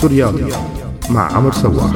سوريالي مع عمر سواح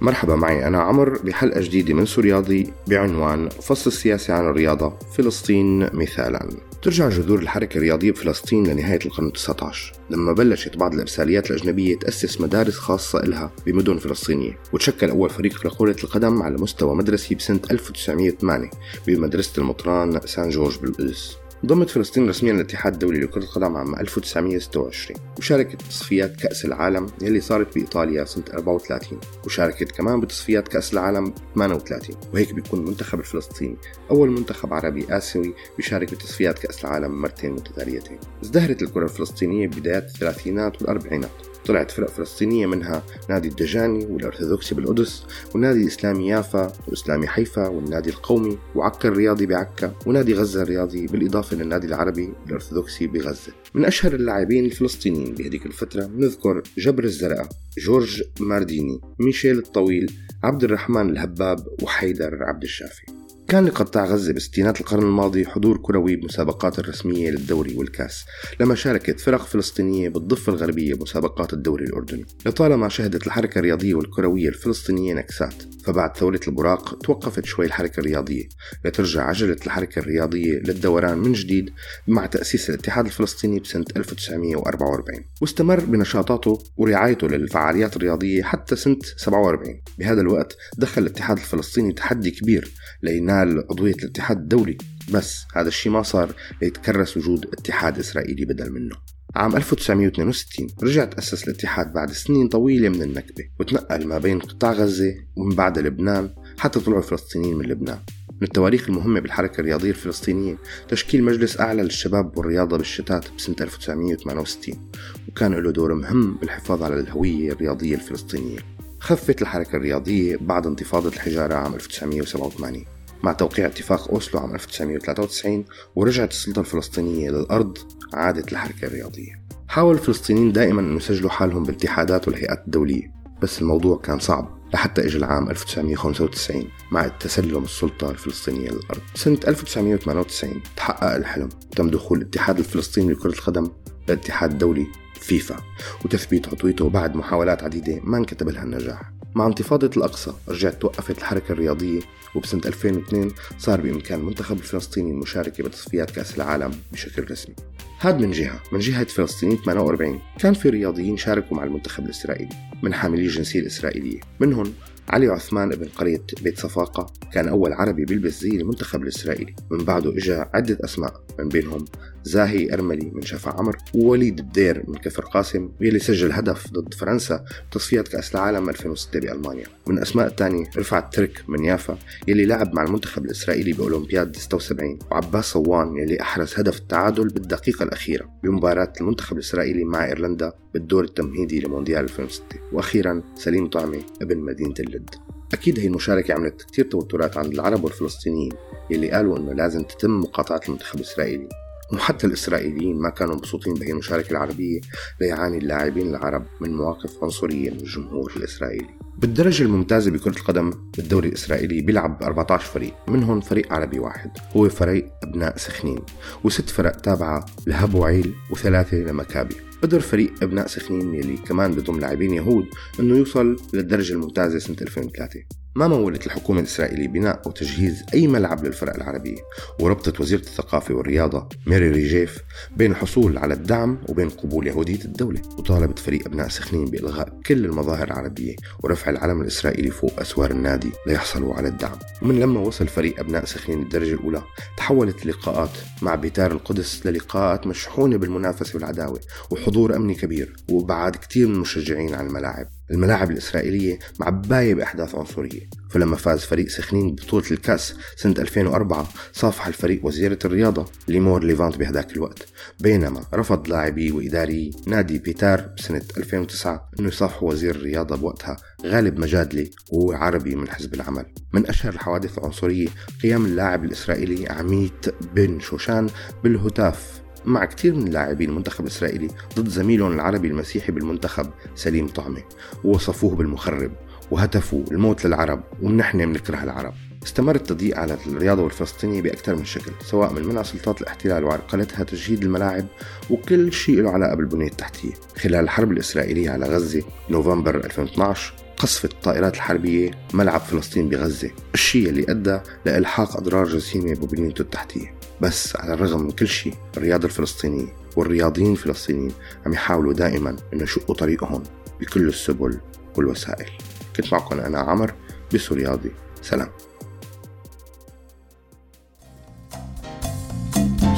مرحبا معي أنا عمر بحلقة جديدة من سورياضي بعنوان فصل السياسي عن الرياضة فلسطين مثالا. ترجع جذور الحركة الرياضية بفلسطين لنهاية القرن ال19 لما بلشت بعض الإرساليات الأجنبية تأسس مدارس خاصة إلها بمدن فلسطينية وتشكل أول فريق لكرة القدم على مستوى مدرسي بسنة 1908 بمدرسة المطران سان جورج بالقدس. ضمت فلسطين رسميا الاتحاد الدولي لكرة القدم عام 1926 وشاركت بتصفيات كأس العالم يلي صارت بإيطاليا سنة 34 وشاركت كمان بتصفيات كأس العالم 38 وهيك بيكون المنتخب الفلسطيني أول منتخب عربي آسيوي بيشارك بتصفيات كأس العالم مرتين متتاليتين. ازدهرت الكرة الفلسطينية بدايات الثلاثينات والأربعينات. طلعت فرق فلسطينية منها نادي الدجاني والأرثوذكسي بالقدس والنادي الإسلامي يافا وإسلامي حيفا والنادي القومي وعكا الرياضي بعكا ونادي غزة الرياضي بالإضافة للنادي العربي الأرثوذكسي بغزة. من أشهر اللاعبين الفلسطينيين بهذيك الفترة نذكر جبر الزرقاء جورج مارديني ميشيل الطويل عبد الرحمن الهباب وحيدر عبد الشافي. كان لقطاع غزة بستينات القرن الماضي حضور كروي بمسابقات الرسمية للدوري والكاس لما شاركت فرق فلسطينية بالضفة الغربية بمسابقات الدوري الأردني. لطالما شهدت الحركة الرياضية والكروية الفلسطينية نكسات فبعد ثورة البراق توقفت شوي الحركة الرياضية. لترجع عجلة الحركة الرياضية للدوران من جديد مع تأسيس الاتحاد الفلسطيني بسنة 1944 واستمر بنشاطاته ورعايته للفعاليات الرياضية حتى سنة 47 بهذا الوقت دخل الاتحاد الفلسطيني تحدي كبير لينال عضوية الاتحاد الدولي. بس هذا الشيء ما صار ليتكرس وجود اتحاد إسرائيلي بدل منه. عام 1962 رجع تأسس الاتحاد بعد سنين طويلة من النكبة وتنقل ما بين قطاع غزة ومن بعد لبنان حتى طلعوا الفلسطينيين من لبنان. من التواريخ المهمة بالحركة الرياضية الفلسطينية تشكيل مجلس أعلى للشباب والرياضة بالشتات بسنة 1968 وكان له دور مهم بالحفاظ على الهوية الرياضية الفلسطينية. خفت الحركة الرياضية بعد انتفاضة الحجارة عام 1987 مع توقيع اتفاق أوسلو عام 1993 ورجعت السلطة الفلسطينية للأرض عادت الحركة الرياضية حاول الفلسطينيين دائما أن يسجلوا حالهم بالاتحادات والهيئات الدولية بس الموضوع كان صعب لحتى اجى العام 1995 مع تسلم السلطة الفلسطينية للأرض سنة 1998 تحقق الحلم. تم دخول الاتحاد الفلسطيني لكرة القدم للاتحاد الدولي فيفا وتثبيت عضويته بعد محاولات عديدة ما انكتب لها النجاح. مع انتفاضة الأقصى رجعت توقفت الحركة الرياضية وبسنة 2002 صار بإمكان المنتخب الفلسطيني المشاركة بتصفيات كأس العالم بشكل رسمي. هاد من جهة من جهة فلسطينيين 48 كان في رياضيين شاركوا مع المنتخب الإسرائيلي. من حاملي الجنسية الإسرائيلية منهم علي عثمان ابن قرية بيت صفاقة كان أول عربي بيلبس زي المنتخب الإسرائيلي. من بعده إجا عدة أسماء من بينهم زاهي أرملي من شفا عمر ووليد الدير من كفر قاسم واللي سجل هدف ضد فرنسا بتصفيات كأس العالم 2006 بألمانيا. من أسماء الثانية رفعت ترك من يافا يلي لعب مع المنتخب الإسرائيلي بأولمبياد 76 وعباس صوان يلي أحرز هدف التعادل بالدقيقة الأخيرة بمباراة المنتخب الإسرائيلي مع إيرلندا بالدور التمهيدي لمونديال 2006 وأخيرا سليم طعمي ابن مدينة اللد. أكيد هي المشاركة عملت كتير توترات عند العرب والفلسطينيين يلي قالوا إنه لازم تتم مقاطعة المنتخب الإسرائيلي. وحتى الإسرائيليين ما كانوا مبسوطين بهي المشاركة العربية ليعاني اللاعبين العرب من مواقف عنصرية من الجمهور الإسرائيلي. بالدرجة الممتازة بكرة القدم بالدوري الإسرائيلي بيلعب 14 فريق منهم فريق عربي واحد هو فريق أبناء سخنين وست فرق تابعة لهب وعيل وثلاثة لمكابي. قدر فريق أبناء سخنين يلي كمان بضم لاعبين يهود إنه يوصل للدرجة الممتازة سنة 2003 ما مولت الحكومة الإسرائيلية بناء وتجهيز أي ملعب للفرق العربية وربطت وزيرة الثقافة والرياضة ميري ريجيف بين الحصول على الدعم وبين قبول يهودية الدولة وطالبت فريق أبناء سخنين بإلغاء كل المظاهر العربية ورفع العلم الإسرائيلي فوق أسوار النادي ليحصلوا على الدعم. ومن لما وصل فريق أبناء سخنين الدرجة الأولى تحولت اللقاءات مع بيتار القدس للقاءات مشحونة بالمنافسة والعداوة وحضور أمني كبير وبعد كثير من المشجعين عن الملاعب. الملاعب الإسرائيلية معباية بأحداث عنصرية. فلما فاز فريق سخنين ببطولة الكأس سنة 2004 صافح الفريق وزيرة الرياضة ليمور ليفانت بهداك الوقت بينما رفض لاعبي وإداري نادي بيتار بسنة 2009 أنه يصافحوا وزير الرياضة بوقتها غالب مجادلي وهو عربي من حزب العمل. من أشهر الحوادث العنصرية قيام اللاعب الإسرائيلي عميت بن شوشان بالهتاف مع كثير من لاعبي المنتخب الإسرائيلي ضد زميلهم العربي المسيحي بالمنتخب سليم طعمة ووصفوه بالمخرب وهتفوا الموت للعرب ونحن بنكره العرب. استمر التضييق على الرياضة الفلسطينية بأكثر من شكل سواء من منع سلطات الاحتلال وعرقلتها تجهيد الملاعب وكل شيء له علاقة بالبنية التحتية. خلال الحرب الإسرائيلية على غزة نوفمبر 2012 قصفت الطائرات الحربية ملعب فلسطين بغزة الشيء اللي أدى لإلحاق أضرار جسيمة ببنيته التحتية. بس على الرغم من كل شيء الرياضة الفلسطينية والرياضيين الفلسطينيين عم يحاولوا دائما أن يشقوا طريقهم بكل السبل والوسائل. كنت معكم أنا عمر بسورياضي سلام.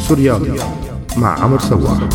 سورياضي مع عمر سواح.